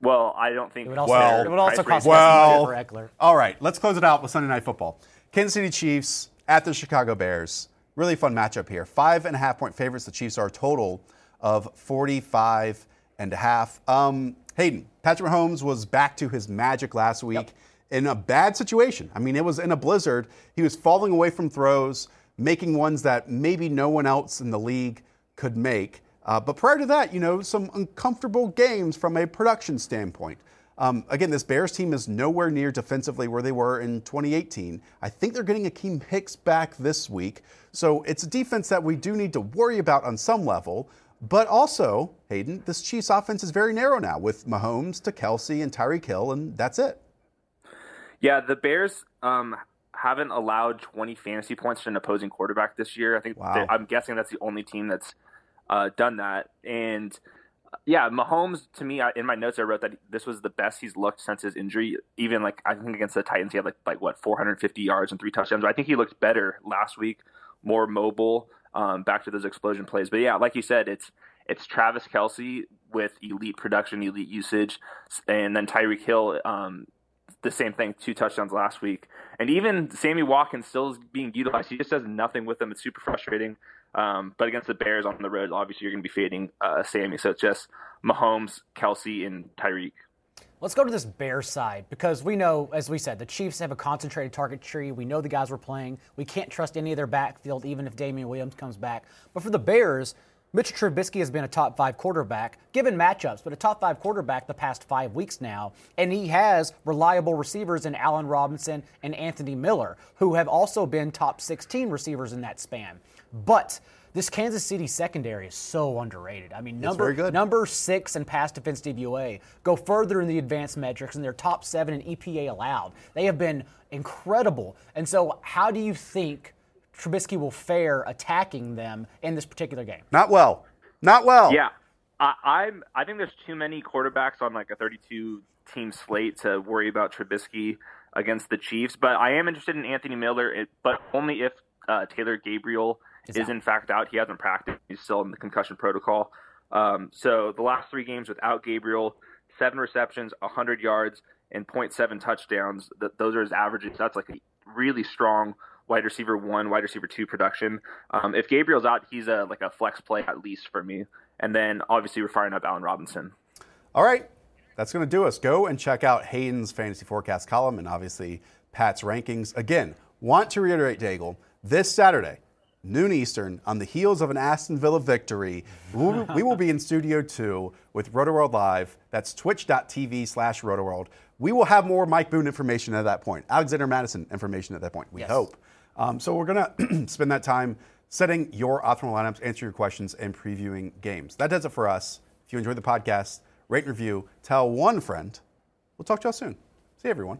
Well, I don't think it would also, well, it would also cost well, money for Ekeler. All right, let's close it out with Sunday Night Football. Kansas City Chiefs at the Chicago Bears. Really fun matchup here. Five and a half point favorites. The Chiefs are a total of 45 and a half. Um, Hayden, Patrick Mahomes was back to his magic last week yep. in a bad situation. I mean, it was in a blizzard. He was falling away from throws, making ones that maybe no one else in the league could make. Uh, but prior to that, you know, some uncomfortable games from a production standpoint. Um, again, this Bears team is nowhere near defensively where they were in 2018. I think they're getting Akiem Hicks back this week. So it's a defense that we do need to worry about on some level. But also, Hayden, this Chiefs offense is very narrow now with Mahomes to Kelce and Tyreek Hill, and that's it. Yeah, the Bears um, haven't allowed 20 fantasy points to an opposing quarterback this year. I think wow. I'm guessing that's the only team that's uh, done that. And yeah, Mahomes to me, I, in my notes I wrote that this was the best he's looked since his injury. Even like I think against the Titans, he had like like what 450 yards and three touchdowns. I think he looked better last week, more mobile, um, back to those explosion plays. But yeah, like you said, it's it's Travis Kelce with elite production, elite usage, and then Tyreek Hill. Um, the same thing, two touchdowns last week, and even Sammy Watkins still is being utilized. He just does nothing with them. It's super frustrating. Um, but against the Bears on the road, obviously you're going to be fading uh, Sammy. So it's just Mahomes, Kelsey, and Tyreek. Let's go to this Bears side because we know, as we said, the Chiefs have a concentrated target tree. We know the guys we're playing. We can't trust any of their backfield, even if Damien Williams comes back. But for the Bears, Mitch Trubisky has been a top five quarterback, given matchups, but a top five quarterback the past five weeks now. And he has reliable receivers in Allen Robinson and Anthony Miller, who have also been top 16 receivers in that span. But this Kansas City secondary is so underrated. I mean, number number six in pass defense DVOA go further in the advanced metrics, and they're top seven in EPA allowed. They have been incredible. And so, how do you think Trubisky will fare attacking them in this particular game? Not well. Not well. Yeah, I, am I think there's too many quarterbacks on like a 32 team slate to worry about Trubisky against the Chiefs. But I am interested in Anthony Miller, but only if uh, Taylor Gabriel is, is in fact out. He hasn't practiced. He's still in the concussion protocol. Um, so the last three games without Gabriel, seven receptions, 100 yards, and 0.7 touchdowns. That those are his averages. That's like a really strong wide receiver one, wide receiver two production. Um, if Gabriel's out, he's a like a flex play at least for me. And then obviously we're firing up Allen Robinson. All right, that's going to do us. Go and check out Hayden's fantasy forecast column and obviously Pat's rankings. Again, want to reiterate, Daigle, this Saturday, noon Eastern, on the heels of an Aston Villa victory, we will be in Studio 2 with RotoWorld Live. That's twitch.tv slash RotoWorld. We will have more Mike Boone information at that point, Alexander Mattison information at that point, we yes. hope. Um, so we're going to spend that time setting your optimal lineups, answering your questions, and previewing games. That does it for us. If you enjoyed the podcast, rate and review, tell one friend. We'll talk to y'all soon. See you, everyone.